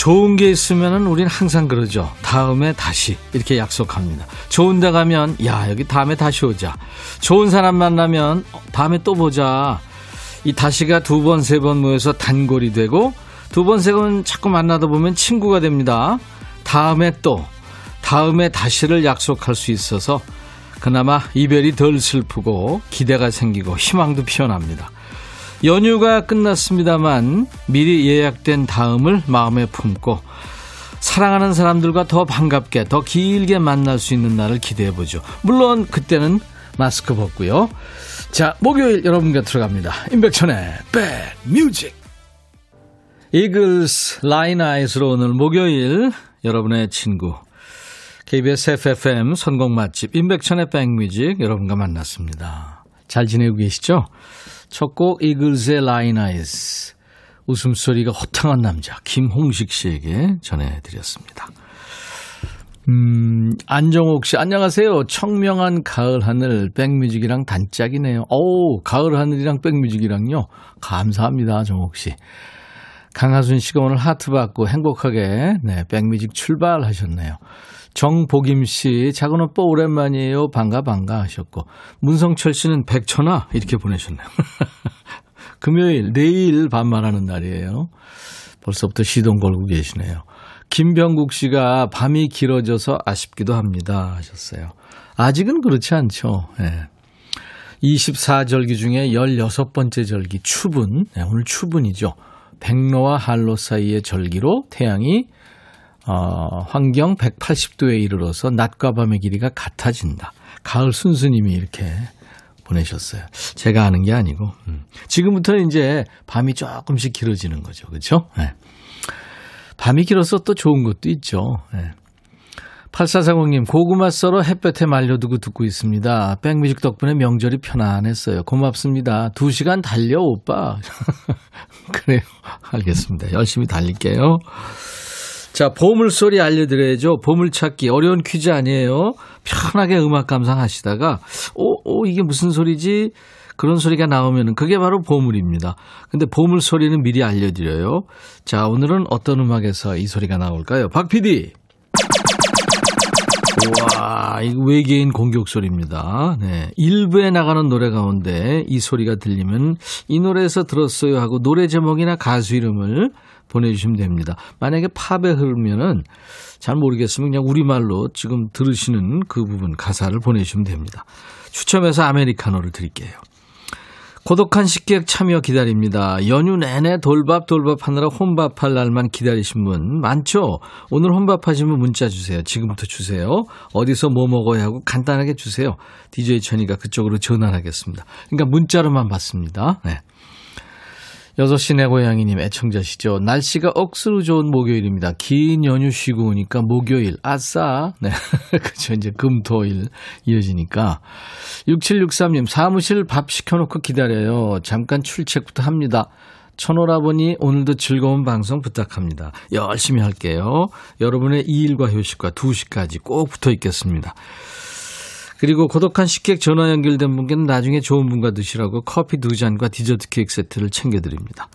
좋은 게 있으면은 우린 항상 그러죠. 다음에 다시 이렇게 약속합니다. 좋은 데 가면 야 여기 다음에 다시 오자. 좋은 사람 만나면 어, 다음에 또 보자. 이 다시가 두 번 세 번 모여서 단골이 되고 두 번 세 번 자꾸 만나다 보면 친구가 됩니다. 다음에 또 다음에 다시를 약속할 수 있어서 그나마 이별이 덜 슬프고 기대가 생기고 희망도 피어납니다. 연휴가 끝났습니다만 미리 예약된 다음을 마음에 품고 사랑하는 사람들과 더 반갑게 더 길게 만날 수 있는 날을 기대해 보죠. 물론 그때는 마스크 벗고요. 자, 목요일 여러분 곁으로 갑니다. 임백천의 백뮤직. 이글스 라인 아이스로 오늘 목요일 여러분의 친구 KBS FFM 선곡 맛집 임백천의 백뮤직 여러분과 만났습니다. 잘 지내고 계시죠? 첫 곡 이글스의 라인 아이스 웃음소리가 호탕한 남자 김홍식 씨에게 전해드렸습니다. 음, 안정옥 씨, 안녕하세요. 청명한 가을 하늘, 백뮤직이랑 단짝이네요. 오, 가을 하늘이랑 백뮤직이랑요. 감사합니다, 정옥 씨. 강하순 씨가 오늘 하트 받고 행복하게, 네, 백뮤직 출발하셨네요. 정복임 씨, 작은 오빠 오랜만이에요. 반가, 반가 하셨고. 문성철 씨는 백천아, 이렇게 보내셨네요. 금요일, 내일 반말하는 날이에요. 벌써부터 시동 걸고 계시네요. 김병국 씨가 밤이 길어져서 아쉽기도 합니다. 하셨어요. 아직은 그렇지 않죠. 네. 24절기 중에 16번째 절기, 추분. 네, 오늘 추분이죠. 백로와 한로 사이의 절기로 태양이 어, 환경 180도에 이르러서 낮과 밤의 길이가 같아진다. 가을 순수님이 이렇게 보내셨어요. 제가 아는 게 아니고 음. 지금부터는 이제 밤이 조금씩 길어지는 거죠, 그렇죠? 네. 밤이 길어서 또 좋은 것도 있죠. 네. 8440님, 고구마 썰어 햇볕에 말려두고 듣고 있습니다. 백뮤직 덕분에 명절이 편안했어요. 고맙습니다. 2시간 달려, 오빠. 그래요. 알겠습니다. 열심히 달릴게요. 자, 보물소리 알려드려야죠. 보물찾기. 어려운 퀴즈 아니에요. 편하게 음악 감상하시다가, 오, 오, 이게 무슨 소리지? 그런 소리가 나오면은 그게 바로 보물입니다. 근데 보물 소리는 미리 알려드려요. 자, 오늘은 어떤 음악에서 이 소리가 나올까요? 박 PD! 와, 이거 외계인 공격 소리입니다. 네. 일부에 나가는 노래 가운데 이 소리가 들리면 이 노래에서 들었어요 하고 노래 제목이나 가수 이름을 보내주시면 됩니다. 만약에 팝에 흐르면은 잘 모르겠으면 그냥 우리말로 지금 들으시는 그 부분 가사를 보내주시면 됩니다. 추첨해서 아메리카노를 드릴게요. 고독한 식객 참여 기다립니다. 연휴 내내 돌밥 돌밥 하느라 혼밥할 날만 기다리신 분 많죠? 오늘 혼밥하시면 문자 주세요. 지금부터 주세요. 어디서 뭐 먹어야 하고 간단하게 주세요. DJ 천이가 그쪽으로 전화하겠습니다. 그러니까 문자로만 받습니다. 네. 6시 내 고양이님 애청자시죠. 날씨가 억수로 좋은 목요일입니다. 긴 연휴 쉬고 오니까 목요일, 아싸. 네. 그쵸. 이제 금, 토, 일 이어지니까. 6763님, 사무실 밥 시켜놓고 기다려요. 잠깐 출첵부터 합니다. 천오라버니 오늘도 즐거운 방송 부탁합니다. 열심히 할게요. 여러분의 일과 휴식과 2시까지 꼭 붙어 있겠습니다. 그리고 고독한 식객 전화 연결된 분께는 나중에 좋은 분과 드시라고 커피 두 잔과 디저트 케이크 세트를 챙겨드립니다.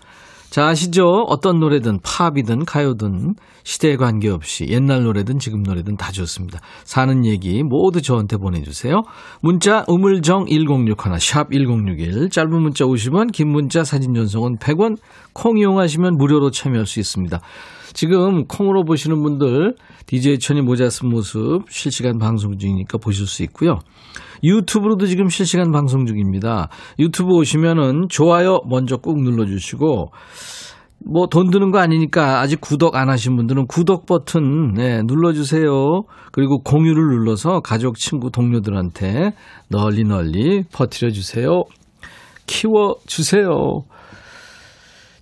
자, 아시죠? 어떤 노래든 팝이든 가요든 시대에 관계없이 옛날 노래든 지금 노래든 다 좋습니다. 사는 얘기 모두 저한테 보내주세요. 문자 우물정 1061, 샵 1061, 짧은 문자 50원, 긴 문자 사진 전송은 100원, 콩 이용하시면 무료로 참여할 수 있습니다. 지금 콩으로 보시는 분들 DJ 천이 모자 쓴 모습 실시간 방송 중이니까 보실 수 있고요. 유튜브로도 지금 실시간 방송 중입니다. 유튜브 오시면은 좋아요 먼저 꾹 눌러주시고 뭐 돈 드는 거 아니니까 아직 구독 안 하신 분들은 구독 버튼 네, 눌러주세요. 그리고 공유를 눌러서 가족, 친구, 동료들한테 널리 널리 퍼뜨려 주세요. 키워 주세요.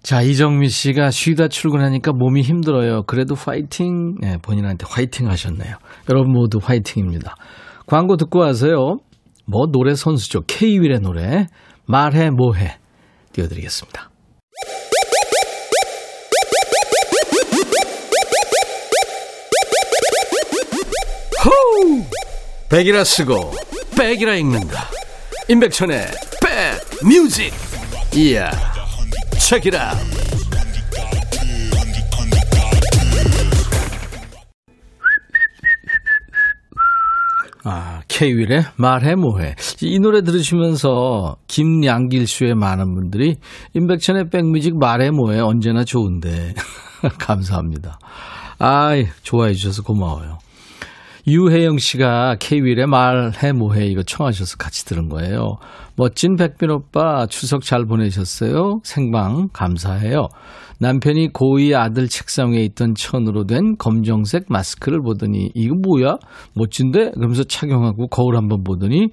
자, 이정미 씨가 쉬다 출근하니까 몸이 힘들어요. 그래도 화이팅. 네, 본인한테 화이팅 하셨네요. 여러분 모두 화이팅입니다. 광고 듣고 와서요. 뭐 노래 선수죠. K-윌의 노래. 말해 뭐해. 띄워드리겠습니다. 호우! 백이라 쓰고 백이라 읽는다. 임백천의 백 뮤직. 이야. 책이라. 아, 케이윌의 말해 뭐해. 이 노래 들으시면서 김양길쇼의 많은 분들이 임백천의 백뮤직 말해 뭐해 언제나 좋은데. 감사합니다. 아이, 좋아해 주셔서 고마워요. 유혜영 씨가 케이윌의 말해 뭐해 이거 청하셔서 같이 들은 거예요. 멋진 백빈 오빠 추석 잘 보내셨어요? 생방 감사해요. 남편이 고2 아들 책상 위에 있던 천으로 된 검정색 마스크를 보더니 이거 뭐야? 멋진데? 그러면서 착용하고 거울 한번 보더니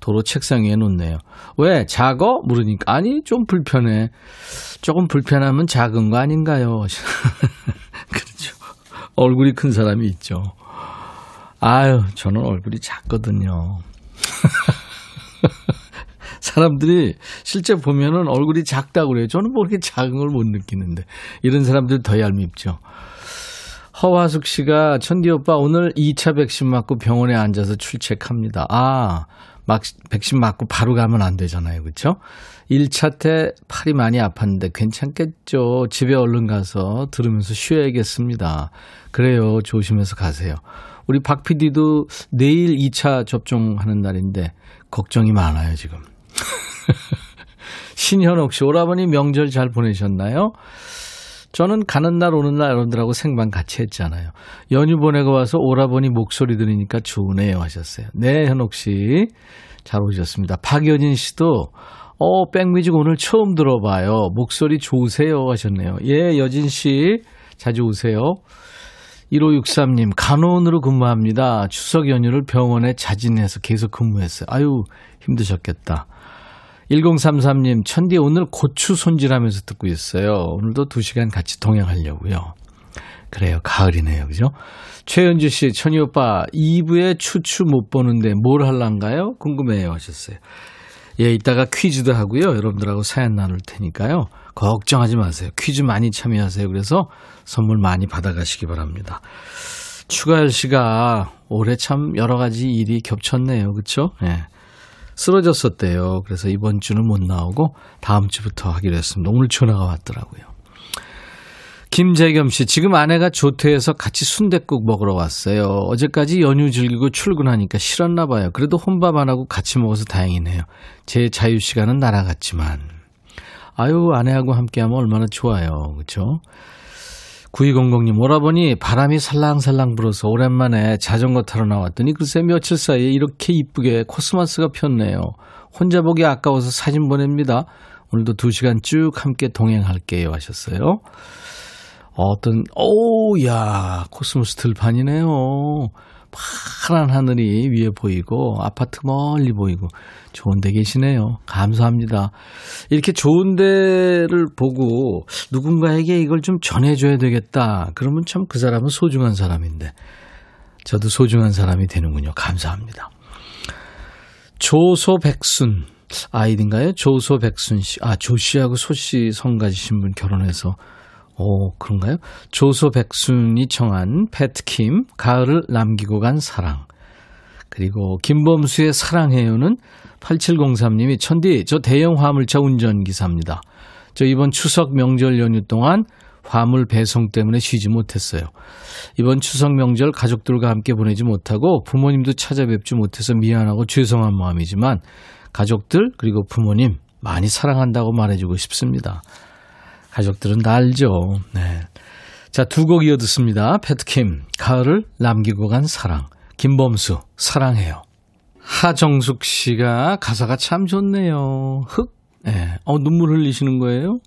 도로 책상 위에 놓네요. 왜? 작어? 물으니까 아니 좀 불편해. 조금 불편하면 작은 거 아닌가요? 그렇죠. 얼굴이 큰 사람이 있죠. 아유, 저는 얼굴이 작거든요. 사람들이 실제 보면은 얼굴이 작다고 그래요. 저는 뭐 그렇게 작은 걸 못 느끼는데. 이런 사람들 더 얄밉죠. 허화숙 씨가 천디 오빠 오늘 2차 백신 맞고 병원에 앉아서 출첵합니다. 아, 막 백신 맞고 바로 가면 안 되잖아요. 그렇죠? 1차 때 팔이 많이 아팠는데 괜찮겠죠. 집에 얼른 가서 들으면서 쉬어야겠습니다. 그래요. 조심해서 가세요. 우리 박 PD도 내일 2차 접종하는 날인데 걱정이 많아요, 지금. 신현옥 씨, 오라버니 명절 잘 보내셨나요? 저는 가는 날 오는 날 여러분들하고 생방 같이 했잖아요. 연휴 보내고 와서 오라버니 목소리 들으니까 좋으네요 하셨어요. 네, 현옥 씨. 잘 오셨습니다. 박여진 씨도 어, 백뮤직 오늘 처음 들어봐요. 목소리 좋으세요 하셨네요. 예, 여진 씨. 자주 오세요. 1563님, 간호원으로 근무합니다. 추석 연휴를 병원에 자진해서 계속 근무했어요. 아유, 힘드셨겠다. 1033님, 천디 오늘 고추 손질하면서 듣고 있어요. 오늘도 2시간 같이 동행하려고요. 그래요. 가을이네요. 그죠? 최현주 씨, 천희 오빠, 2부에 추추 못 보는데 뭘 할란가요? 궁금해요. 하셨어요. 예, 이따가 퀴즈도 하고요. 여러분들하고 사연 나눌 테니까요. 걱정하지 마세요. 퀴즈 많이 참여하세요. 그래서 선물 많이 받아가시기 바랍니다. 추가열 씨가 올해 참 여러 가지 일이 겹쳤네요. 그렇죠? 예. 쓰러졌었대요. 그래서 이번 주는 못 나오고 다음 주부터 하기로 했습니다. 오늘 전화가 왔더라고요. 김재겸 씨, 지금 아내가 조퇴해서 같이 순댓국 먹으러 왔어요. 어제까지 연휴 즐기고 출근하니까 싫었나 봐요. 그래도 혼밥 안 하고 같이 먹어서 다행이네요. 제 자유 시간은 날아갔지만. 아유, 아내하고 함께하면 얼마나 좋아요. 그렇죠? 9200님, 오라버니 바람이 살랑살랑 불어서 오랜만에 자전거 타러 나왔더니 글쎄 며칠 사이에 이렇게 이쁘게 코스모스가 폈네요. 혼자 보기 아까워서 사진 보냅니다. 오늘도 2시간 쭉 함께 동행할게요 하셨어요. 어떤, 오우, 야, 코스모스 들판이네요. 파란 하늘이 위에 보이고, 아파트 멀리 보이고, 좋은 데 계시네요. 감사합니다. 이렇게 좋은 데를 보고 누군가에게 이걸 좀 전해줘야 되겠다. 그러면 참 그 사람은 소중한 사람인데, 저도 소중한 사람이 되는군요. 감사합니다. 조소백순. 아이딘가요? 조소백순 씨. 아, 조 씨하고 소씨 성 가지신 분 결혼해서 오, 그런가요? 조소 백순이 청한 패트킴, 가을을 남기고 간 사랑. 그리고 김범수의 사랑해요는 8703님이 천디, 저 대형 화물차 운전기사입니다. 저 이번 추석 명절 연휴 동안 화물 배송 때문에 쉬지 못했어요. 이번 추석 명절 가족들과 함께 보내지 못하고 부모님도 찾아뵙지 못해서 미안하고 죄송한 마음이지만 가족들 그리고 부모님 많이 사랑한다고 말해주고 싶습니다. 가족들은 다 알죠. 네. 자, 두 곡 이어 듣습니다. 패트킴, 가을을 남기고 간 사랑. 김범수, 사랑해요. 하정숙 씨가 가사가 참 좋네요. 흑. 네. 어, 눈물 흘리시는 거예요?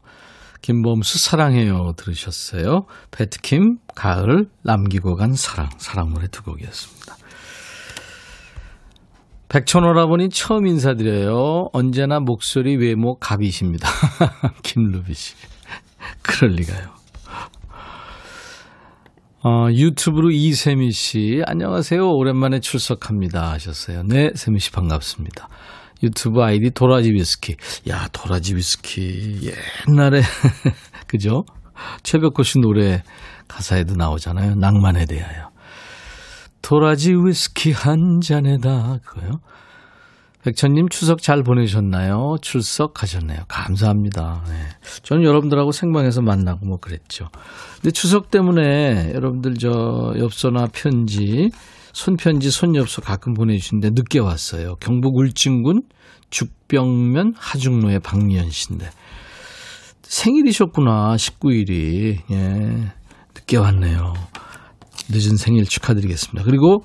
김범수, 사랑해요. 들으셨어요. 패트킴, 가을 남기고 간 사랑. 사랑 노래 두 곡이었습니다. 백천오라버니 처음 인사드려요. 언제나 목소리, 외모, 갑이십니다. 김루비 씨. 그럴 리가요. 어, 유튜브로 이세미 씨, 안녕하세요. 오랜만에 출석합니다. 하셨어요. 네, 세미 씨 반갑습니다. 유튜브 아이디 도라지 위스키. 야, 도라지 위스키. 옛날에, 그죠? 최백호 씨 노래 가사에도 나오잖아요. 낭만에 대하여. 도라지 위스키 한 잔에다. 그거요. 백천님 추석 잘 보내셨나요? 출석하셨네요. 감사합니다. 네. 저는 여러분들하고 생방에서 만나고 뭐 그랬죠. 근데 추석 때문에 여러분들 저 엽서나 편지, 손편지, 손엽서 가끔 보내주시는데 늦게 왔어요. 경북 울진군 죽병면 하중로의 박미연 씨인데 생일이셨구나 19일이 예 늦게 왔네요. 늦은 생일 축하드리겠습니다. 그리고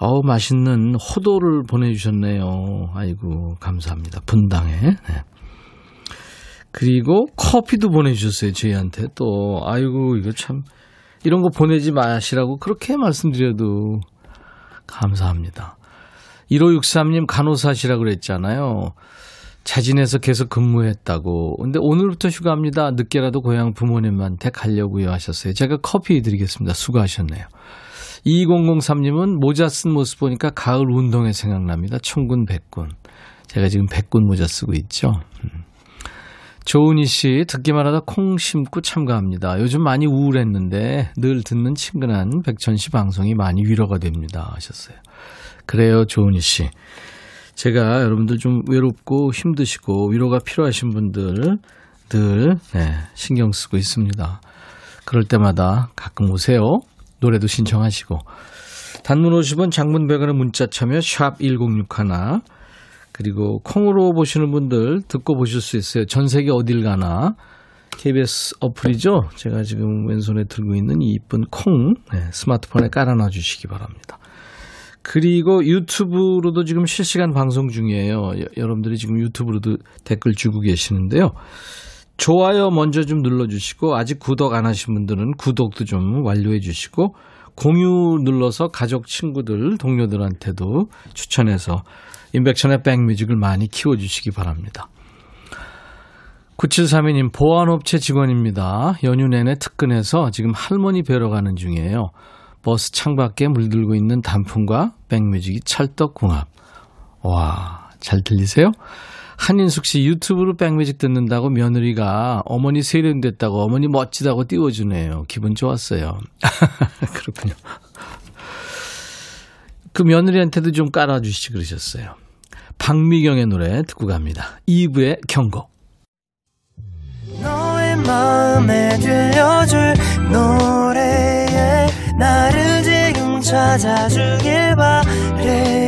어우, 맛있는 호도를 보내주셨네요. 아이고, 감사합니다. 분당에. 네. 그리고 커피도 보내주셨어요. 저희한테 또. 아이고, 이거 참. 이런 거 보내지 마시라고 그렇게 말씀드려도 감사합니다. 1563님 간호사시라고 그랬잖아요. 자진해서 계속 근무했다고. 근데 오늘부터 휴가입니다. 늦게라도 고향 부모님한테 가려고요 하셨어요. 제가 커피 드리겠습니다. 수고하셨네요. 2003님은 모자 쓴 모습 보니까 가을 운동회 생각납니다. 청군 백군. 제가 지금 백군 모자 쓰고 있죠. 음. 조은희 씨, 듣기만 하다 콩 심고 참가합니다. 요즘 많이 우울했는데 늘 듣는 친근한 백천 씨 방송이 많이 위로가 됩니다. 하셨어요. 그래요, 조은희 씨. 제가 여러분들 좀 외롭고 힘드시고 위로가 필요하신 분들 늘 네, 신경 쓰고 있습니다. 그럴 때마다 가끔 오세요. 노래도 신청하시고 단문 50원 장문 100원의 문자 참여 샵 1061 그리고 콩으로 보시는 분들 듣고 보실 수 있어요. 전 세계 어딜 가나 KBS 어플이죠. 제가 지금 왼손에 들고 있는 이 이쁜 콩 네, 스마트폰에 깔아놔 주시기 바랍니다. 그리고 유튜브로도 지금 실시간 방송 중이에요. 여 러분들이 지금 유튜브로도 댓글 주고 계시는데요. 좋아요 먼저 좀 눌러주시고 아직 구독 안 하신 분들은 구독도 좀 완료해 주시고 공유 눌러서 가족, 친구들, 동료들한테도 추천해서 인백천의 백뮤직을 많이 키워주시기 바랍니다. 9732님 보안업체 직원입니다. 연휴 내내 특근해서 지금 할머니 뵈러 가는 중이에요. 버스 창밖에 물들고 있는 단풍과 백뮤직이 찰떡궁합. 와, 잘 들리세요? 한인숙 씨 유튜브로 백뮤직 듣는다고 며느리가 어머니 세련됐다고 어머니 멋지다고 띄워주네요. 기분 좋았어요. 그렇군요. 그 며느리한테도 좀 깔아주시지 그러셨어요. 박미경의 노래 듣고 갑니다. 2부의 경고. 너의 마음에 들려줄 노래에 나를 지금 찾아주길 바래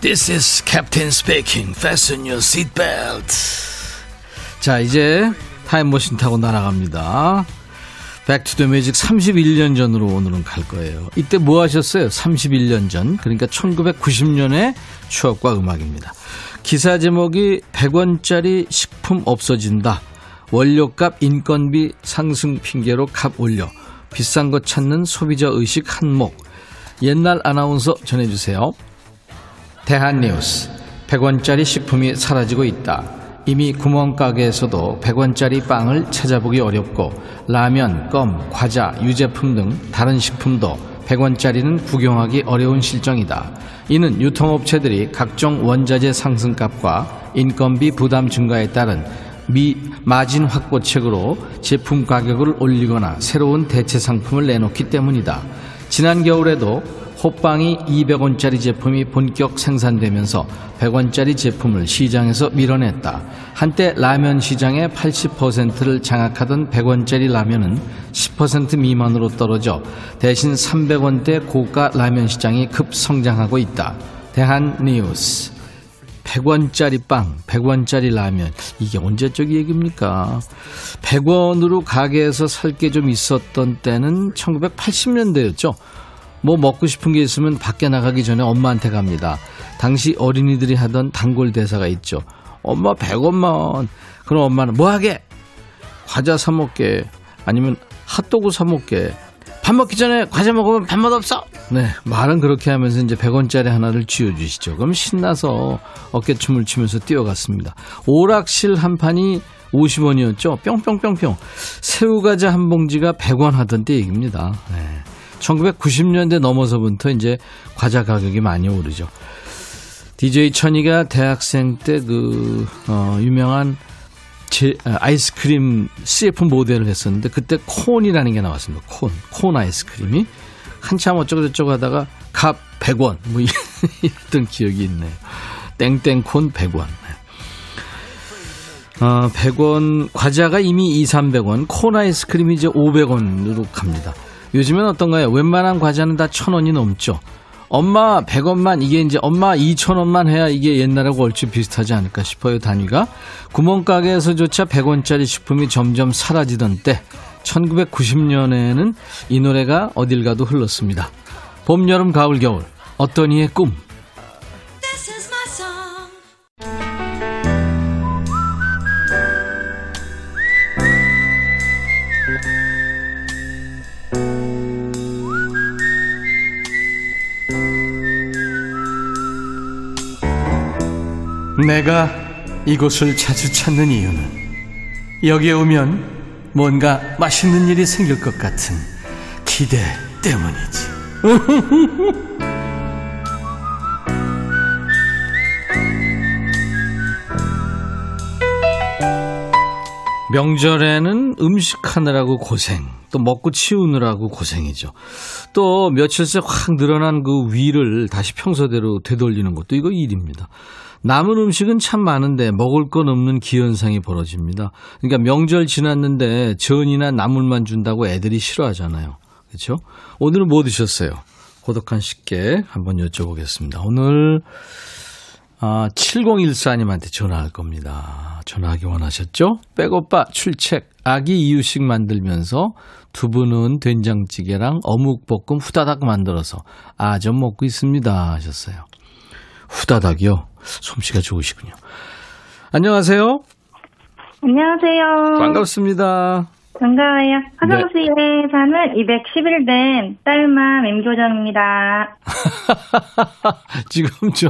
This is Captain speaking. Fasten your seatbelt. 자, 이제 타임머신 타고 날아갑니다. Back to the Music 31년 전으로 오늘은 갈 거예요. 이때 뭐 하셨어요? 31년 전. 그러니까 1990년의 추억과 음악입니다. 기사 제목이 100원짜리 식품 없어진다. 원료값 인건비 상승 핑계로 값 올려. 비싼 거 찾는 소비자 의식 한몫. 옛날 아나운서 전해주세요. 대한뉴스 100원짜리 식품이 사라지고 있다. 이미 구멍가게에서도 100원짜리 빵을 찾아보기 어렵고 라면, 껌, 과자, 유제품 등 다른 식품도 100원짜리는 구경하기 어려운 실정이다. 이는 유통업체들이 각종 원자재 상승값과 인건비 부담 증가에 따른 미 마진 확보책으로 제품 가격을 올리거나 새로운 대체 상품을 내놓기 때문이다. 지난 겨울에도 호빵이 200원짜리 제품이 본격 생산되면서 100원짜리 제품을 시장에서 밀어냈다. 한때 라면 시장의 80%를 장악하던 100원짜리 라면은 10% 미만으로 떨어져 대신 300원대 고가 라면 시장이 급성장하고 있다. 대한 뉴스. 100원짜리 빵, 100원짜리 라면. 이게 언제적 얘기입니까? 100원으로 가게에서 살 게 좀 있었던 때는 1980년대였죠. 뭐 먹고 싶은 게 있으면 밖에 나가기 전에 엄마한테 갑니다. 당시 어린이들이 하던 단골 대사가 있죠. 엄마 100원만. 그럼 엄마는 뭐 하게? 과자 사 먹게. 아니면 핫도그 사 먹게. 밥 먹기 전에 과자 먹으면 밥맛 없어. 네, 말은 그렇게 하면서 이제 100원짜리 하나를 쥐어주시죠. 그럼 신나서 어깨춤을 추면서 뛰어갔습니다. 오락실 한 판이 50원이었죠. 뿅뿅뿅뿅. 새우과자 한 봉지가 100원 하던 때 얘기입니다. 네. 1990년대 넘어서부터 이제 과자 가격이 많이 오르죠. DJ 천이가 대학생 때 그, 어, 유명한 제, 아, 아이스크림 CF 모델을 했었는데 그때 콘이라는 게 나왔습니다. 콘. 콘 아이스크림이. 한참 어쩌고저쩌고 하다가 값 100원. 뭐 이랬던 기억이 있네요. 땡땡콘 100원. 어, 100원, 과자가 이미 2, 300원, 콘 아이스크림이 이제 500원으로 갑니다. 요즘엔 어떤가요? 웬만한 과자는 다 1000원이 넘죠. 엄마 100원만 이게 이제 엄마 2천원만 해야 이게 옛날하고 얼추 비슷하지 않을까 싶어요 단위가 구멍가게에서조차 100원짜리 식품이 점점 사라지던 때 1990년에는 이 노래가 어딜 가도 흘렀습니다 봄 여름 가을 겨울 어떤 이의 꿈 내가 이곳을 자주 찾는 이유는 여기에 오면 뭔가 맛있는 일이 생길 것 같은 기대 때문이지. 명절에는 음식하느라고 고생, 또 먹고 치우느라고 고생이죠. 또 며칠 새확 늘어난 그 위를 다시 평소대로 되돌리는 것도 이거 일입니다. 남은 음식은 참 많은데 먹을 건 없는 기현상이 벌어집니다. 그러니까 명절 지났는데 전이나 나물만 준다고 애들이 싫어하잖아요. 그렇죠? 오늘은 뭐 드셨어요? 고독한 식객 한번 여쭤보겠습니다. 오늘 아, 7014님한테 전화할 겁니다. 전화하기 원하셨죠? 백오빠 출첵 아기 이유식 만들면서 두부는 된장찌개랑 어묵볶음 후다닥 만들어서 아점 먹고 있습니다 하셨어요. 후다닥이요? 솜씨가 좋으시군요. 안녕하세요. 안녕하세요. 반갑습니다. 반가워요. 화성시에 사는 211된 딸맘 임교정입니다. 지금 저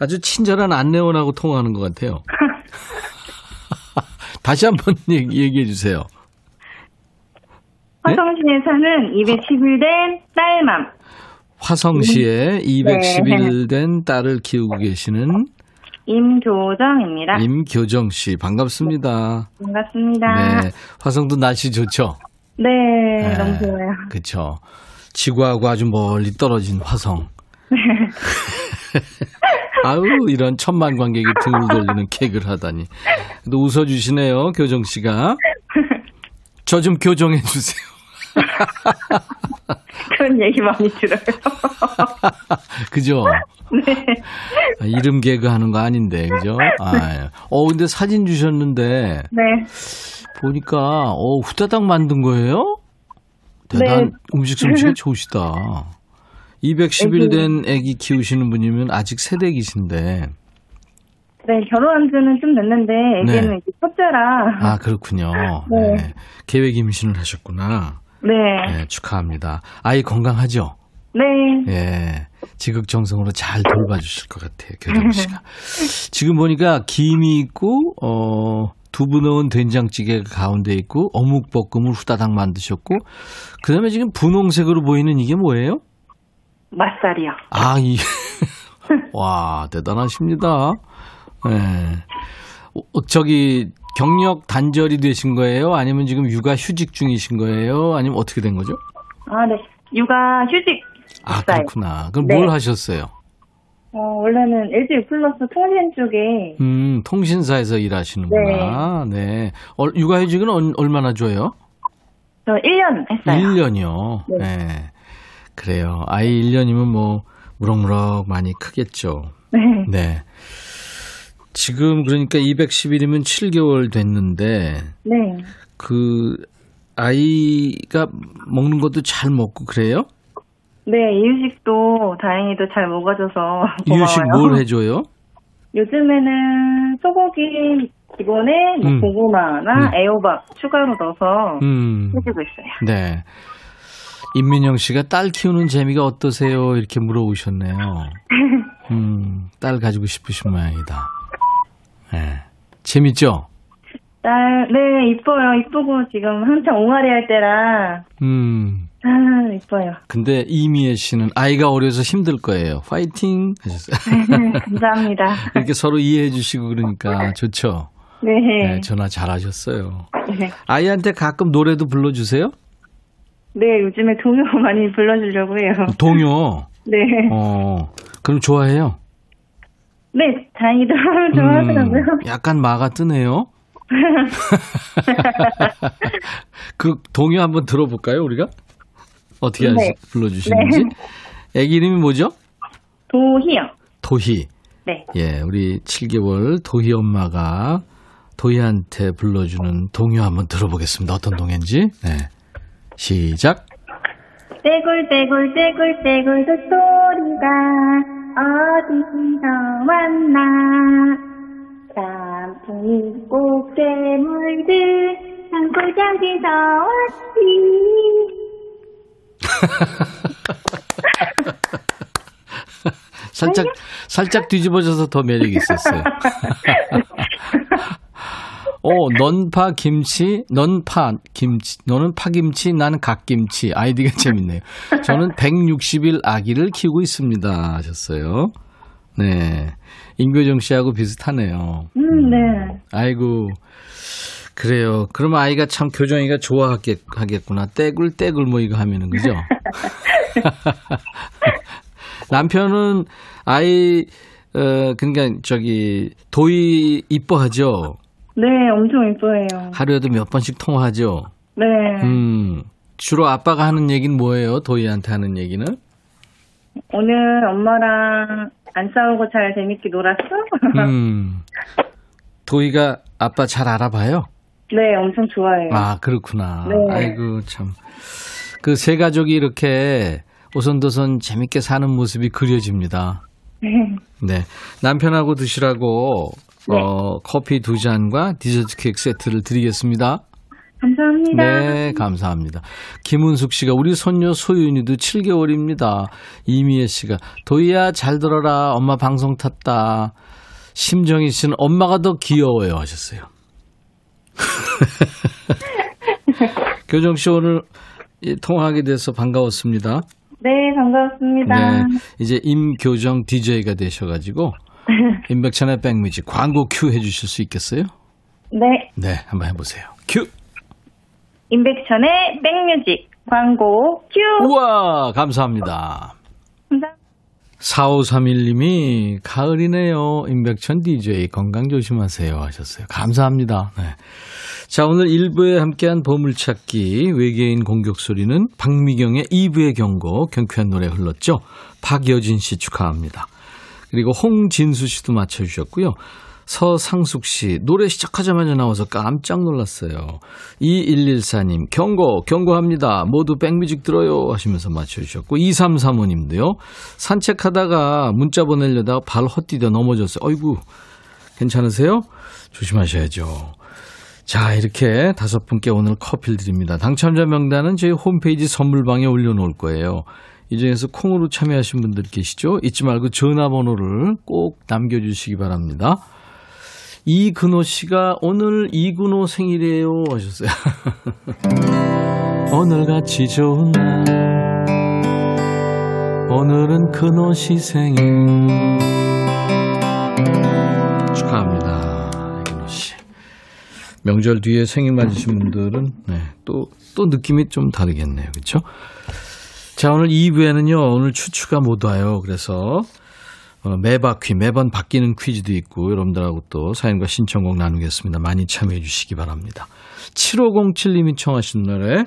아주 친절한 안내원하고 통화하는 것 같아요. 다시 한번 얘기, 얘기해 주세요. 화성시에 사는 211된 딸맘. 화성시에 210일 된 딸을 키우고 계시는 임교정입니다. 임교정 씨 반갑습니다. 반갑습니다. 네, 화성도 날씨 좋죠. 네, 너무 좋아요. 그렇죠. 지구하고 아주 멀리 떨어진 화성. 아유 이런 천만 관객이 등을 돌리는 개그를 하다니. 또 웃어주시네요 교정 씨가. 저 좀 교정해 주세요. 그런 얘기 많이 들어요. 그죠? 네. 아, 이름 개그 하는 거 아닌데, 그죠? 아, 어, 근데 사진 주셨는데, 네. 보니까, 어, 후다닥 만든 거예요? 대단, 네. 음식 솜씨가 좋으시다. 210일 된 아기 키우시는 분이면 아직 새댁이신데, 네, 결혼한 지는 좀 됐는데, 애기는 네. 이제 첫째라. 아, 그렇군요. 네. 네. 계획 임신을 하셨구나. 네. 네, 축하합니다. 아이 건강하죠? 네. 예. 지극정성으로 잘 돌봐주실 것 같아요, 교정 씨가. 지금 보니까 김이 있고, 어, 두부 넣은 된장찌개가 가운데 있고 어묵 볶음을 후다닥 만드셨고 그 다음에 지금 분홍색으로 보이는 이게 뭐예요? 맛살이요. 아, 이, 와, 대단하십니다. 예. 어, 저기, 경력 단절이 되신 거예요? 아니면 지금 육아 휴직 중이신 거예요? 아니면 어떻게 된 거죠? 아, 네. 육아 휴직. 아, 있어요. 그렇구나. 그럼 네. 뭘 하셨어요? 어, 원래는 LG 플러스 통신 쪽에 음, 통신사에서 일하시는구나. 네. 어, 육아 휴직은 얼- 얼마나 줘요? 저 1년 했어요. 1년이요. 네. 그래요. 아이 1년이면 뭐, 무럭무럭 많이 크겠죠. 네. 네. 지금 그러니까 210일이면 7개월 됐는데 네. 그 아이가 먹는 것도 잘 먹고 그래요? 네, 이유식도 다행히도 잘 먹어줘서 이유식 고마워요. 뭘 해줘요? 요즘에는 소고기 기본에 뭐 음. 고구마나 음. 애호박 추가로 넣어서 음, 해주고 있어요. 네. 임민영 씨가 딸 키우는 재미가 어떠세요? 이렇게 물어보셨네요. 음, 딸 가지고 싶으신 모양이다. 네. 재밌죠? 딸, 네, 이뻐요. 이쁘고 지금 한창 옹알이 할 때라, 음. 아, 이뻐요. 근데 이미애 씨는 아이가 어려서 힘들 거예요. 파이팅 하셨어요. 감사합니다. 이렇게 서로 이해해 주시고 그러니까 좋죠. 네. 네, 전화 잘하셨어요. 네. 아이한테 가끔 노래도 불러주세요? 네, 요즘에 동요 많이 불러주려고 해요. 동요. 네. 어, 그럼 좋아해요? 네, 다행히도 좋아하더라고요. 음, 약간 마가 뜨네요. 그 동요 한번 들어볼까요, 우리가? 어떻게 네. 하시, 불러주시는지? 애기 이름이 뭐죠? 도희요. 도희. 네. 예, 우리 7개월 도희 엄마가 도희한테 불러주는 동요 한번 들어보겠습니다. 어떤 동요인지. 네. 시작. 떼굴떼굴 떼굴떼굴 그 소리가 어디서 왔나 땀풍이 꽃괴물들 산골짜기서 왔지 살짝, 살짝 뒤집어져서 더 매력이 있었어요. 어, 넌파 김치, 넌파 김치, 너는 파김치, 나는 갓김치. 아이디가 재밌네요. 저는 160일 아기를 키우고 있습니다. 하셨어요. 네. 임교정 씨하고 비슷하네요. 음, 네. 아이고. 그래요. 그럼 아이가 참 교정이가 좋아하겠구나. 떼굴, 떼굴 뭐 이거 하면은, 그죠? 남편은 아이, 어, 그러니까 저기, 도희 이뻐하죠? 네, 엄청 이뻐해요. 하루에도 몇 번씩 통화하죠? 네. 음. 주로 아빠가 하는 얘기는 뭐예요? 도희한테 하는 얘기는? 오늘 엄마랑 안 싸우고 잘 재밌게 놀았어? 음. 도희가 아빠 잘 알아봐요? 네, 엄청 좋아해요. 아, 그렇구나. 네. 아이고, 참. 그 세 가족이 이렇게 오손도손 재밌게 사는 모습이 그려집니다. 네. 네. 남편하고 드시라고, 네. 어, 커피 두 잔과 디저트 케이크 세트를 드리겠습니다. 감사합니다. 네, 감사합니다. 김은숙 씨가 우리 손녀 소윤이도 7개월입니다. 이미애 씨가 도희야 잘 들어라. 엄마 방송 탔다. 심정희 씨는 엄마가 더 귀여워요 하셨어요. 교정 씨 오늘 이 통화하게 돼서 반가웠습니다. 네, 반갑습니다. 네, 이제 임교정 DJ가 되셔가지고 임백천의 백뮤직 광고 큐 해주실 수 있겠어요? 네. 네, 한번 해보세요. 큐. 임백천의 백뮤직 광고 큐. 우와, 감사합니다. 감사합니다. 4531님이 가을이네요. 임백천 DJ 건강 조심하세요 하셨어요. 감사합니다. 네. 자, 오늘 1부에 함께한 보물찾기 외계인 공격 소리는 박미경의 2부의 경고 경쾌한 노래 흘렀죠. 박여진 씨 축하합니다. 그리고 홍진수 씨도 맞춰주셨고요. 서상숙 씨, 노래 시작하자마자 나와서 깜짝 놀랐어요. 2114님, 경고, 경고합니다. 모두 백뮤직 들어요. 하시면서 맞춰주셨고, 2335님도요. 산책하다가 문자 보내려다가 발 헛디뎌 넘어졌어요. 어이구, 괜찮으세요? 조심하셔야죠. 자, 이렇게 다섯 분께 오늘 커피를 드립니다. 당첨자 명단은 저희 홈페이지 선물방에 올려놓을 거예요. 이 중에서 콩으로 참여하신 분들 계시죠? 잊지 말고 전화번호를 꼭 남겨주시기 바랍니다. 이근호 씨가 오늘 이근호 생일이에요 하셨어요. 오늘같이 좋은 날 오늘은 근호 씨 생일 축하합니다. 이근호 씨. 명절 뒤에 생일 맞으신 분들은 네, 또, 또 느낌이 좀 다르겠네요. 그렇죠? 자, 오늘 2부에는요. 오늘 추추가 못 와요. 그래서 어, 매바퀴, 매번 바뀌는 퀴즈도 있고 여러분들하고 또 사연과 신청곡 나누겠습니다. 많이 참여해 주시기 바랍니다. 7507님이 청하신 노래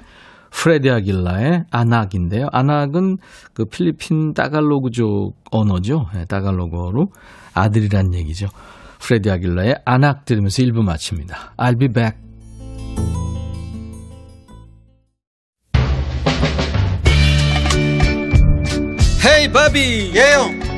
프레디 아길라의 아낙인데요. 아낙은 그 필리핀 따갈로그족 언어죠. 네, 따갈로그어로 아들이란 얘기죠. 프레디 아길라의 아낙 들으면서 1부 마칩니다. I'll be back. 헤이 바비 예영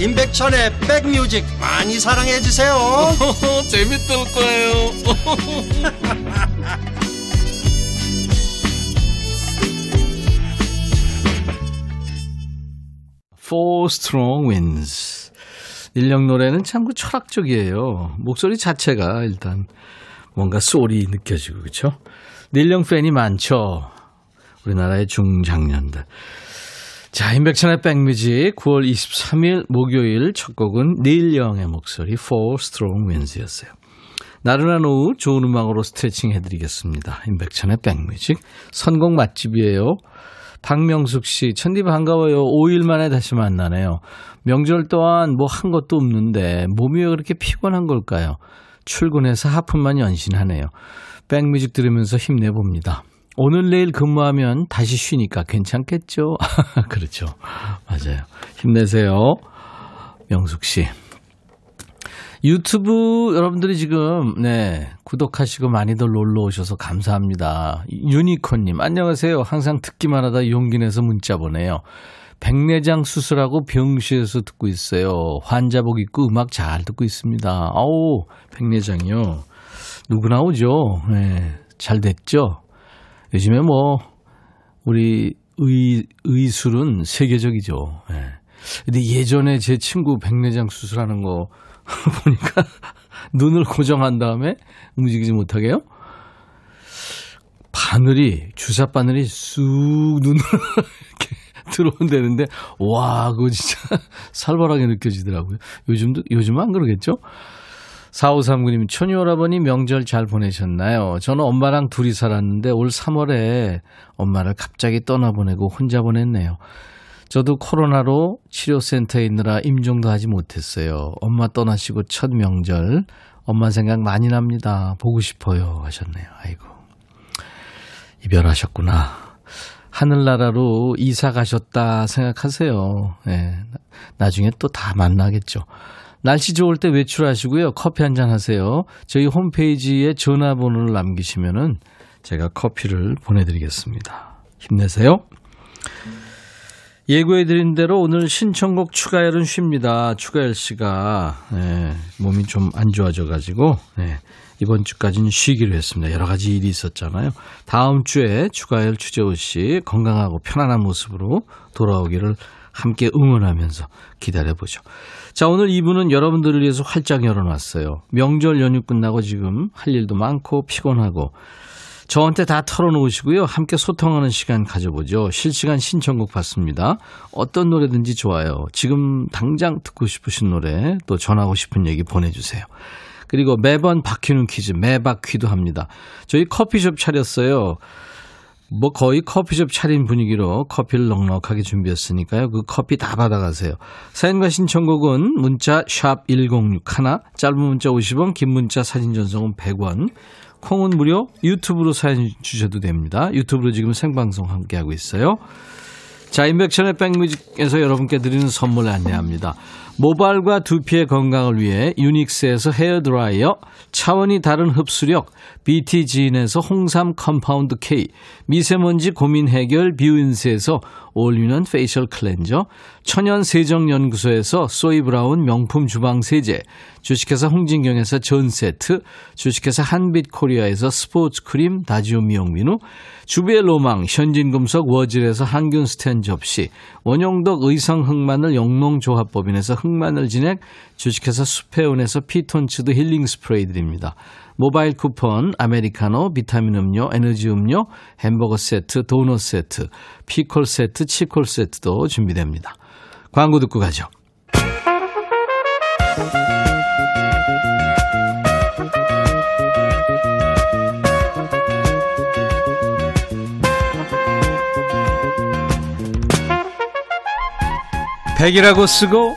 임백천의 백뮤직 많이 사랑해 주세요. 재밌을 거예요. Four Strong Winds. 일령 노래는 참 그 철학적이에요. 목소리 자체가 일단 뭔가 소리 느껴지고 그렇죠 닐령 팬이 많죠. 우리나라의 중장년들 자, 임백천의 백뮤직 9월 23일 목요일 첫 곡은 닐 영의 목소리 Four Strong Winds였어요. 나른한 오후 좋은 음악으로 스트레칭 해드리겠습니다. 임백천의 백뮤직 선곡 맛집이에요. 박명숙 씨, 천디 반가워요. 5일 만에 다시 만나네요. 명절 동안 뭐한 것도 없는데 몸이 왜 그렇게 피곤한 걸까요? 출근해서 하품만 연신하네요. 백뮤직 들으면서 힘내봅니다. 오늘 내일 근무하면 다시 쉬니까 괜찮겠죠? 그렇죠. 맞아요. 힘내세요. 명숙 씨. 유튜브 여러분들이 지금 네 구독하시고 많이들 놀러 오셔서 감사합니다. 유니콘님 안녕하세요. 항상 듣기만 하다 용기 내서 문자 보내요. 백내장 수술하고 병실에서 듣고 있어요. 환자복 입고 음악 잘 듣고 있습니다. 아우 백내장이요. 누구나 오죠. 네, 잘 됐죠. 요즘에 뭐 우리 의 의술은 세계적이죠. 예. 근데 예전에 제 친구 백내장 수술하는 거 보니까 눈을 고정한 다음에 움직이지 못하게요. 바늘이 주사 바늘이 쑥 눈으로 이렇게 들어온다는데 와 그거 진짜 살벌하게 느껴지더라고요. 요즘도 요즘은 안 그러겠죠? 4539님, 천유오라버니 명절 잘 보내셨나요? 저는 엄마랑 둘이 살았는데 올 3월에 엄마를 갑자기 떠나보내고 혼자 보냈네요. 저도 코로나로 치료센터에 있느라 임종도 하지 못했어요. 엄마 떠나시고 첫 명절, 엄마 생각 많이 납니다. 보고 싶어요. 하셨네요. 아이고. 이별하셨구나. 하늘나라로 이사 가셨다 생각하세요. 예. 나중에 또 다 만나겠죠. 날씨 좋을 때 외출하시고요. 커피 한 잔 하세요. 저희 홈페이지에 전화번호를 남기시면은 제가 커피를 보내드리겠습니다. 힘내세요. 예고해드린 대로 오늘 신청곡 추가열은 쉽니다. 추가열 씨가 네, 몸이 좀 안 좋아져가지고 네, 이번 주까지는 쉬기로 했습니다. 여러 가지 일이 있었잖아요. 다음 주에 추가열 추재호 씨 건강하고 편안한 모습으로 돌아오기를 함께 응원하면서 기다려보죠. 자, 오늘 2부는 여러분들을 위해서 활짝 열어놨어요. 명절 연휴 끝나고 지금 할 일도 많고 피곤하고 저한테 다 털어놓으시고요. 함께 소통하는 시간 가져보죠. 실시간 신청곡 받습니다. 어떤 노래든지 좋아요. 지금 당장 듣고 싶으신 노래 또 전하고 싶은 얘기 보내주세요. 그리고 매번 바뀌는 퀴즈 매바퀴도 합니다. 저희 커피숍 차렸어요. 뭐 거의 커피숍 차린 분위기로 커피를 넉넉하게 준비했으니까요. 그 커피 다 받아가세요. 사연과 신청곡은 문자 샵 1061, 짧은 문자 50원, 긴 문자 사진 전송은 100원. 콩은 무료, 유튜브로 사연 주셔도 됩니다. 유튜브로 지금 생방송 함께하고 있어요. 자, 인백천의 백뮤직에서 여러분께 드리는 선물 안내합니다. 모발과 두피의 건강을 위해 유닉스에서 헤어드라이어, 차원이 다른 흡수력, BT진에서 홍삼 compound K, 미세먼지 고민 해결 뷰인스에서 올리는 facial cleanser, 천연 세정연구소에서 소이브라운 명품 주방 세제, 주식회사 홍진경에서 전 세트, 주식회사 한빛코리아에서 스포츠 크림 다지오 미용민우, 주부의 로망 현진금속 워즐에서 항균 스텐 접시, 원용덕 의성 흑마늘 영농조합법인에서 흑 마늘 진액, 주식회사 수페온에서 피톤치드 힐링 스프레이 드립니다. 모바일 쿠폰, 아메리카노, 비타민 음료, 에너지 음료, 햄버거 세트, 도넛 세트, 피콜 세트, 치콜 세트도 준비됩니다. 광고 듣고 가죠. 백이라고 쓰고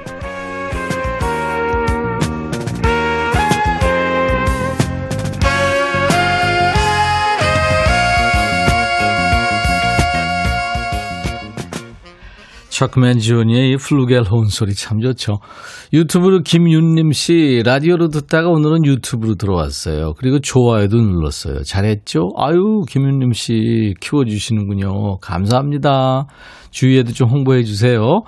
척 맨지오니의 이 플루겔 혼 소리 참 좋죠. 유튜브로 김윤림 씨 라디오로 듣다가 오늘은 유튜브로 들어왔어요. 그리고 좋아요도 눌렀어요. 잘했죠? 아유 김윤림 씨 키워주시는군요. 감사합니다. 주위에도 좀 홍보해 주세요.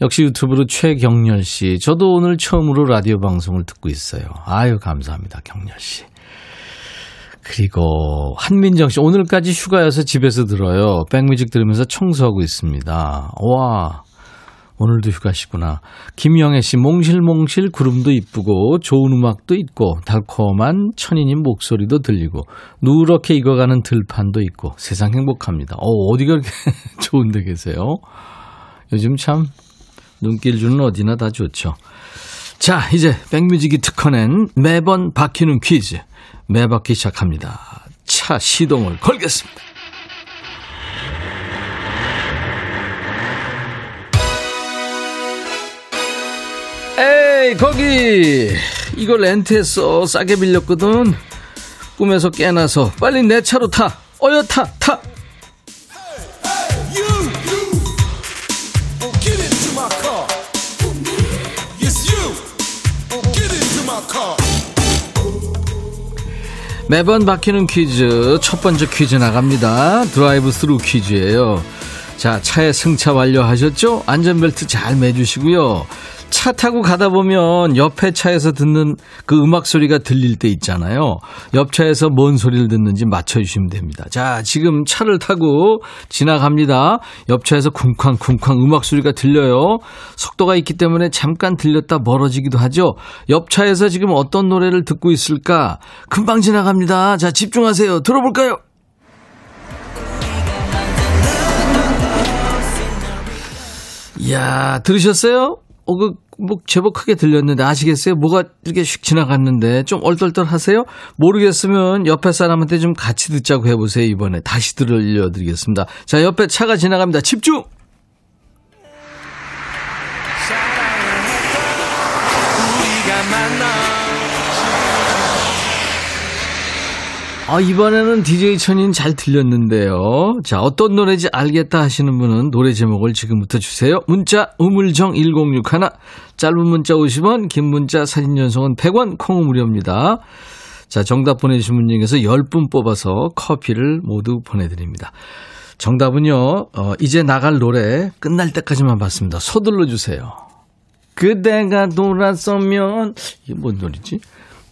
역시 유튜브로 최경렬 씨. 저도 오늘 처음으로 라디오 방송을 듣고 있어요. 아유 감사합니다 경렬 씨. 그리고 한민정 씨 오늘까지 휴가여서 집에서 들어요. 백뮤직 들으면서 청소하고 있습니다. 와 오늘도 휴가시구나. 김영애 씨 몽실몽실 구름도 이쁘고 좋은 음악도 있고 달콤한 천이님 목소리도 들리고 누렇게 익어가는 들판도 있고 세상 행복합니다. 어 어디가 그렇게 좋은 데 계세요? 요즘 참 눈길 주는 어디나 다 좋죠. 자 이제 백뮤직이 특허낸 매번 바뀌는 퀴즈. 매바퀴 시작합니다. 차 시동을 걸겠습니다. 에이 거기 이거 렌트했어 싸게 빌렸거든 꿈에서 깨나서 빨리 내 차로 타 어여 타 타. 매번 바뀌는 퀴즈 첫 번째 퀴즈 나갑니다. 드라이브 스루 퀴즈예요. 자 차에 승차 완료하셨죠? 안전벨트 잘 매주시고요. 차 타고 가다 보면 옆에 차에서 듣는 그 음악 소리가 들릴 때 있잖아요. 옆 차에서 뭔 소리를 듣는지 맞춰주시면 됩니다. 자, 지금 차를 타고 지나갑니다. 옆 차에서 쿵쾅쿵쾅 음악 소리가 들려요. 속도가 있기 때문에 잠깐 들렸다 멀어지기도 하죠. 옆 차에서 지금 어떤 노래를 듣고 있을까? 금방 지나갑니다. 자, 집중하세요. 들어볼까요? 이야, 들으셨어요? 어, 그, 뭐, 제법 크게 들렸는데 아시겠어요? 뭐가 이렇게 슉 지나갔는데 좀 얼떨떨 하세요? 모르겠으면 옆에 사람한테 좀 같이 듣자고 해보세요, 이번에. 다시 들려드리겠습니다. 자, 옆에 차가 지나갑니다. 집중! 아, 이번에는 DJ 천인 잘 들렸는데요. 자, 어떤 노래인지 알겠다 하시는 분은 노래 제목을 지금부터 주세요. 문자, 우물정 1061, 짧은 문자 50원, 긴 문자 사진 전송은 100원, 콩은 무료입니다. 자, 정답 보내주신 분 중에서 10분 뽑아서 커피를 모두 보내드립니다. 정답은요, 어, 이제 나갈 노래 끝날 때까지만 받습니다. 서둘러 주세요. 그대가 돌아서면, 이게 뭔 노래지?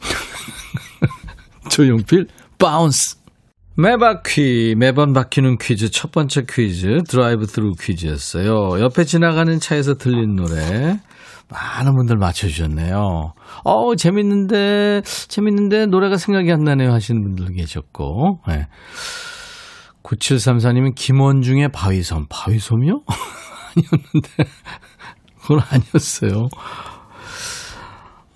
조용필, 바운스. 매바퀴, 매번 바뀌는 퀴즈, 첫 번째 퀴즈, 드라이브 스루 퀴즈였어요. 옆에 지나가는 차에서 들린 노래, 많은 분들 맞춰주셨네요. 어 재밌는데, 재밌는데, 노래가 생각이 안 나네요 하시는 분들 계셨고, 네. 9734님은 김원중의 바위섬. 바위섬이요? 아니었는데. 그건 아니었어요.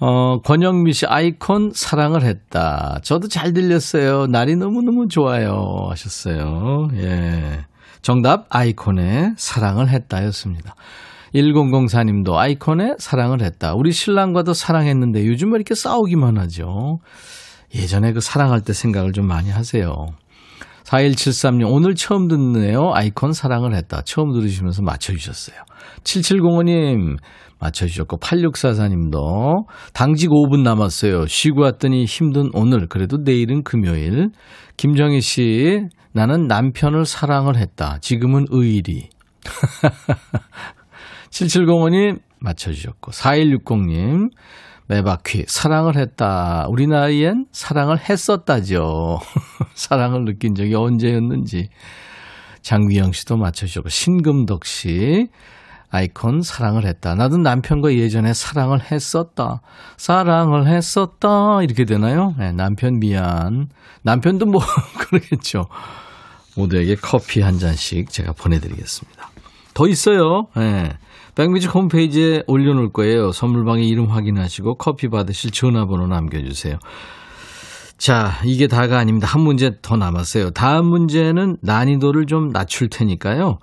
어, 권영미 씨 아이콘 사랑을 했다. 저도 잘 들렸어요. 날이 너무너무 좋아요. 하셨어요. 예. 정답 아이콘의 사랑을 했다였습니다. 1004님도 아이콘의 사랑을 했다. 우리 신랑과도 사랑했는데 요즘 왜 이렇게 싸우기만 하죠? 예전에 그 사랑할 때 생각을 좀 많이 하세요. 4173님, 오늘 처음 듣네요. 아이콘 사랑을 했다. 처음 들으시면서 맞춰주셨어요. 7705님, 맞춰주셨고, 8644님도, 당직 5분 남았어요. 쉬고 왔더니 힘든 오늘, 그래도 내일은 금요일. 김정희 씨, 나는 남편을 사랑을 했다. 지금은 의일이. 7705님, 맞춰주셨고, 4160님, 매바퀴, 사랑을 했다. 우리 나이엔 사랑을 했었다죠. 사랑을 느낀 적이 언제였는지. 장미영 씨도 맞춰주셨고, 신금덕 씨, 아이콘 사랑을 했다. 나도 남편과 예전에 사랑을 했었다. 사랑을 했었다. 이렇게 되나요? 네, 남편 미안. 남편도 뭐, 그러겠죠. 모두에게 커피 한 잔씩 제가 보내드리겠습니다. 더 있어요. 예. 백뮤직 홈페이지에 올려놓을 거예요. 선물방에 이름 확인하시고 커피 받으실 전화번호 남겨주세요. 자, 이게 다가 아닙니다. 한 문제 더 남았어요. 다음 문제는 난이도를 좀 낮출 테니까요.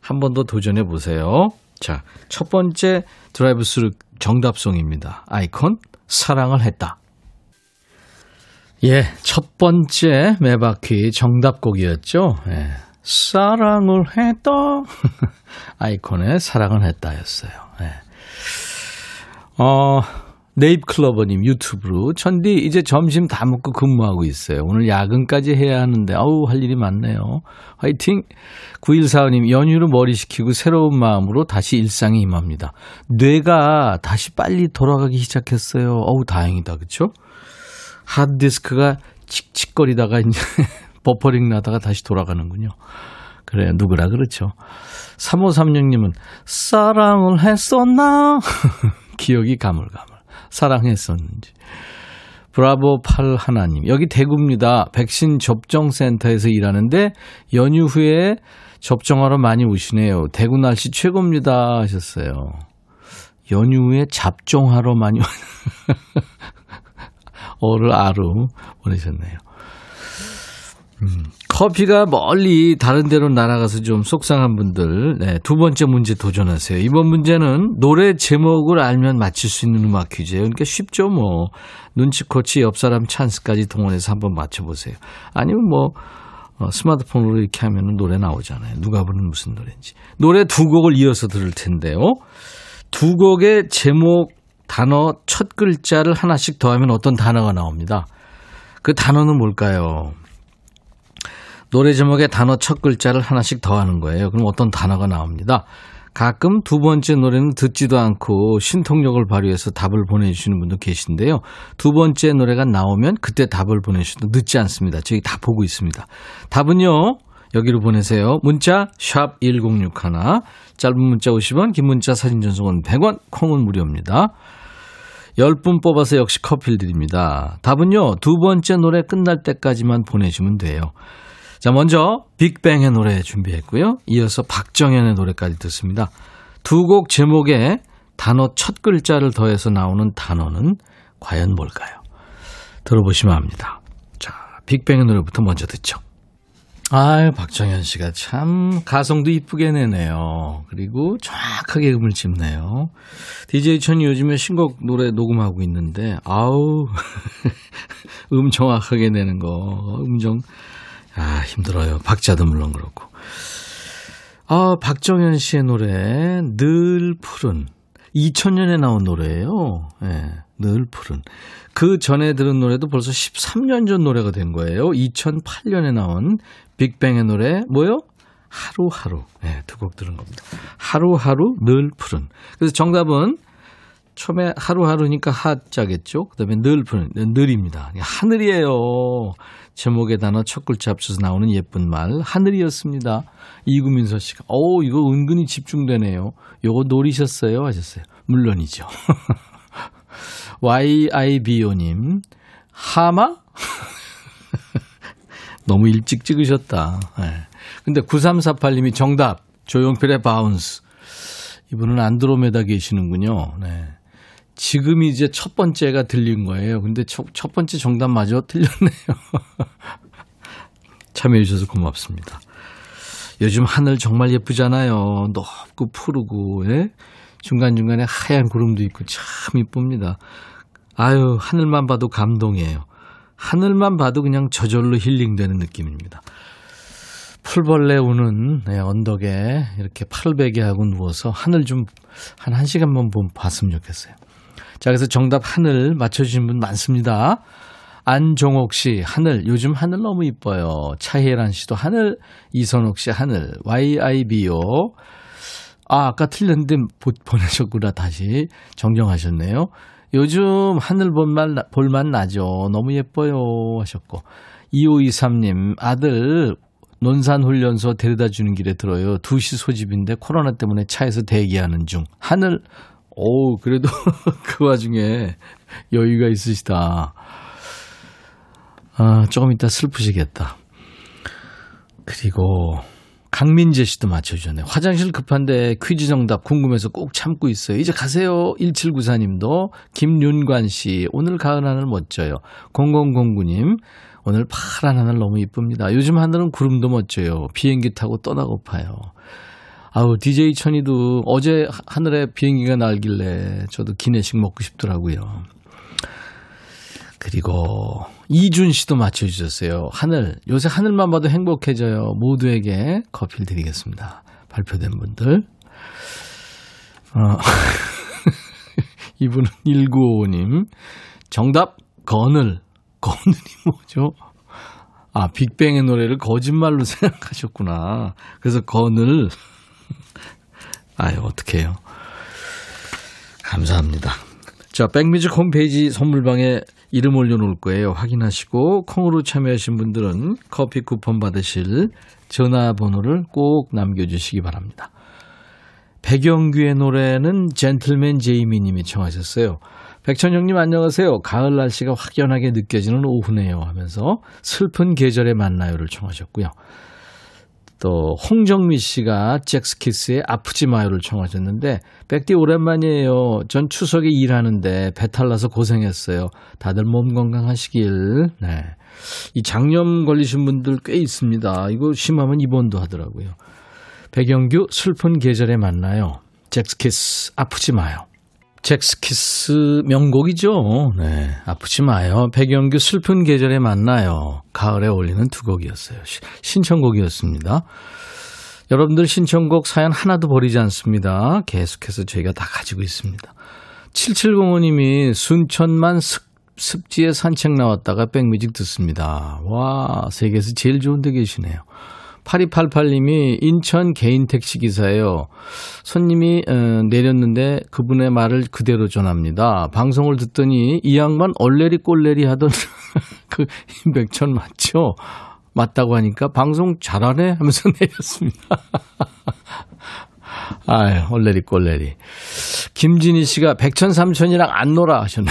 한 번 더 도전해 보세요. 자, 첫 번째 드라이브 스루 정답송입니다. 아이콘, 사랑을 했다. 예, 첫 번째 매바퀴 정답곡이었죠. 예, 사랑을 했다. 아이콘의 사랑을 했다였어요. 예. 어, 네잎클로버님 유튜브로 천디 이제 점심 다 먹고 근무하고 있어요. 오늘 야근까지 해야 하는데 아우 할 일이 많네요. 화이팅! 9145님 연휴로 머리 식히고 새로운 마음으로 다시 일상에 임합니다. 뇌가 다시 빨리 돌아가기 시작했어요. 어우 다행이다 그쵸? 하드디스크가 칙칙거리다가 이제 버퍼링 나다가 다시 돌아가는군요. 그래요. 누구라 그렇죠. 3536님은 사랑을 했었나? 기억이 가물가물. 사랑했었는지. 브라보 8 하나님. 여기 대구입니다. 백신 접종센터에서 일하는데 연휴 후에 접종하러 많이 오시네요. 대구 날씨 최고입니다. 하셨어요. 연휴 후에 잡종하러 많이 오 어를 아로 보내셨네요. 음, 커피가 멀리 다른 데로 날아가서 좀 속상한 분들, 네, 두 번째 문제 도전하세요. 이번 문제는 노래 제목을 알면 맞힐 수 있는 음악 퀴즈예요. 그러니까 쉽죠, 뭐. 눈치코치 옆 사람 찬스까지 동원해서 한번 맞춰보세요. 아니면 뭐, 어, 스마트폰으로 이렇게 하면 노래 나오잖아요. 누가 부르는 무슨 노래인지. 노래 두 곡을 이어서 들을 텐데요. 두 곡의 제목, 단어 첫 글자를 하나씩 더하면 어떤 단어가 나옵니다. 그 단어는 뭘까요? 노래 제목에 단어 첫 글자를 하나씩 더하는 거예요. 그럼 어떤 단어가 나옵니다. 가끔 두 번째 노래는 듣지도 않고 신통력을 발휘해서 답을 보내주시는 분도 계신데요. 두 번째 노래가 나오면 그때 답을 보내주셔도 늦지 않습니다. 저희 다 보고 있습니다. 답은요. 여기로 보내세요. 문자 1061, 짧은 문자 50원, 긴 문자 사진 전송은 100원, 콩은 무료입니다. 10분 뽑아서 역시 커피를 드립니다. 답은요. 두 번째 노래 끝날 때까지만 보내주면 돼요. 자, 먼저 빅뱅의 노래 준비했고요. 이어서 박정현의 노래까지 듣습니다. 두 곡 제목에 단어 첫 글자를 더해서 나오는 단어는 과연 뭘까요? 들어보시면 압니다. 자, 빅뱅의 노래부터 먼저 듣죠. 아유, 박정현 씨가 참 가성도 이쁘게 내네요. 그리고 정확하게 음을 짚네요. DJ 천이 요즘에 신곡 노래 녹음하고 있는데, 아우, 음 정확하게 내는 거, 음정, 아, 힘들어요. 박자도 물론 그렇고. 아, 박정현 씨의 노래, 늘 푸른. 2000년에 나온 노래예요. 예, 네, 늘 푸른. 그 전에 들은 노래도 벌써 13년 전 노래가 된 거예요. 2008년에 나온 빅뱅의 노래, 뭐요? 하루하루. 예, 네, 두곡 들은 겁니다. 하루하루, 늘 푸른. 그래서 정답은 처음에 하루하루니까 하자겠죠? 그 다음에 늘 늘입니다. 하늘이에요. 제목의 단어 첫 글자 합쳐서 나오는 예쁜 말 하늘이었습니다. 이구민서 씨가 오 이거 은근히 집중되네요. 요거 노리셨어요 하셨어요. 물론이죠. YIBO님 하마? 너무 일찍 찍으셨다. 네. 근데 9348님이 정답 조용필의 바운스. 이분은 안드로메다 계시는군요. 네. 지금 이제 첫 번째가 들린 거예요. 근데 첫, 첫 번째 정답마저 틀렸네요. 참여해 주셔서 고맙습니다. 요즘 하늘 정말 예쁘잖아요. 높고 푸르고, 예? 중간중간에 하얀 구름도 있고 참 이쁩니다. 아유, 하늘만 봐도 감동이에요. 하늘만 봐도 그냥 저절로 힐링되는 느낌입니다. 풀벌레 우는 네, 언덕에 이렇게 팔을 베게 하고 누워서 하늘 좀 한 1시간만 좀 봤으면 좋겠어요. 자, 그래서 정답 하늘 맞춰주신 분 많습니다. 안종옥 씨, 하늘. 요즘 하늘 너무 이뻐요. 차혜란 씨도 하늘. 이선옥 씨, 하늘. YIBO. 아, 아까 틀렸는데 보- 보내셨구나. 다시 정정하셨네요. 요즘 하늘 볼만, 볼만 나죠. 너무 예뻐요. 하셨고. 2523님, 아들 논산훈련소 데려다 주는 길에 들어요. 2시 소집인데 코로나 때문에 차에서 대기하는 중. 하늘, 오, 그래도 그 와중에 여유가 있으시다. 아, 조금 이따 슬프시겠다. 그리고 강민재 씨도 맞춰주셨네요. 화장실 급한데 퀴즈 정답 궁금해서 꼭 참고 있어요. 이제 가세요. 1794님도 김윤관 씨 오늘 가을 하늘 멋져요. 0009님 오늘 파란 하늘 너무 이쁩니다. 요즘 하늘은 구름도 멋져요. 비행기 타고 떠나고파요. 아우 DJ 천이도 어제 하늘에 비행기가 날길래 저도 기내식 먹고 싶더라고요. 그리고 이준 씨도 맞춰주셨어요. 하늘. 요새 하늘만 봐도 행복해져요. 모두에게 커피를 드리겠습니다. 발표된 분들. 어, 이분은 1955님. 정답, 거늘. 거늘이 뭐죠? 아, 빅뱅의 노래를 거짓말로 생각하셨구나. 그래서 거늘. 아유, 어떡해요. 감사합니다. 자, 백뮤직 홈페이지 선물방에 이름 올려놓을 거예요. 확인하시고 콩으로 참여하신 분들은 커피 쿠폰 받으실 전화번호를 꼭 남겨주시기 바랍니다. 백영규의 노래는 젠틀맨 제이미 님이 청하셨어요. 백천영님 안녕하세요. 가을 날씨가 확연하게 느껴지는 오후네요 하면서 슬픈 계절에 만나요를 청하셨고요. 또 홍정미 씨가 잭스키스의 아프지 마요를 청하셨는데 백디 오랜만이에요. 전 추석에 일하는데 배탈 나서 고생했어요. 다들 몸 건강하시길. 네. 이 장염 걸리신 분들 꽤 있습니다. 이거 심하면 입원도 하더라고요. 백영규 슬픈 계절에 만나요. 잭스키스 아프지 마요. 잭스키스 명곡이죠. 네. 아프지 마요. 백영규 슬픈 계절에 만나요. 가을에 어울리는 두 곡이었어요. 시- 신청곡이었습니다. 여러분들 신청곡 사연 하나도 버리지 않습니다. 계속해서 저희가 다 가지고 있습니다. 7705님이 순천만 습, 습지에 산책 나왔다가 백뮤직 듣습니다. 와, 세계에서 제일 좋은 데 계시네요. 8288님이 인천 개인 택시 기사예요. 손님이 어, 내렸는데 그분의 말을 그대로 전합니다. 방송을 듣더니 이 양반 얼레리 꼴레리 하던 그 임백천 맞죠? 맞다고 하니까 방송 잘하네 하면서 내렸습니다. 아유, 얼레리 꼴레리. 김진희 씨가 백천 삼천이랑 안 놀아 하셨나.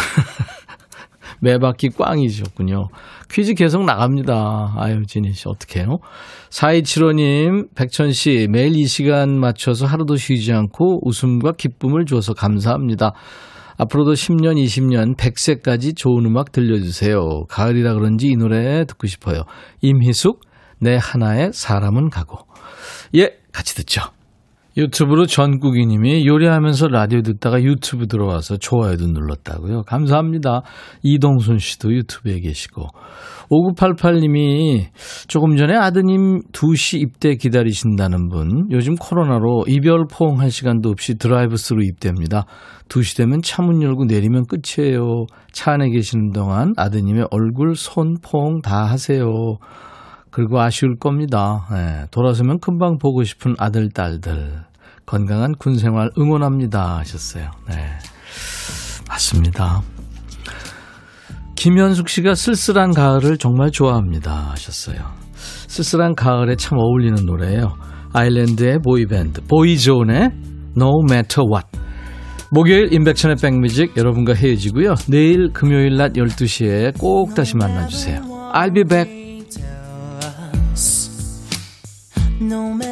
매바퀴 꽝이셨군요. 퀴즈 계속 나갑니다. 아유, 진희 씨, 어떡해요? 4275님, 백천 씨, 매일 이 시간 맞춰서 하루도 쉬지 않고 웃음과 기쁨을 줘서 감사합니다. 앞으로도 10년, 20년, 100세까지 좋은 음악 들려주세요. 가을이라 그런지 이 노래 듣고 싶어요. 임희숙, 내 하나의 사람은 가고. 예, 같이 듣죠. 유튜브로 전국이 님이 요리하면서 라디오 듣다가 유튜브 들어와서 좋아요도 눌렀다고요. 감사합니다. 이동순 씨도 유튜브에 계시고. 5988님이 조금 전에 아드님 2시 입대 기다리신다는 분. 요즘 코로나로 이별 포옹 한 시간도 없이 드라이브 스루 입대입니다. 2시 되면 차 문 열고 내리면 끝이에요. 차 안에 계시는 동안 아드님의 얼굴, 손, 포옹 다 하세요. 그리고 아쉬울 겁니다. 예, 돌아서면 금방 보고 싶은 아들, 딸들. 건강한 군 생활 응원합니다. 하셨어요. 네. 맞습니다. 김현숙 씨가 쓸쓸한 가을을 정말 좋아합니다. 하셨어요. 쓸쓸한 가을에 참 어울리는 노래예요. 아일랜드의 보이밴드, 보이존의 No Matter What. 목요일 임백천의 백뮤직 여러분과 헤어지고요. 내일 금요일 낮 12시에 꼭 다시 만나주세요. I'll be back. No matter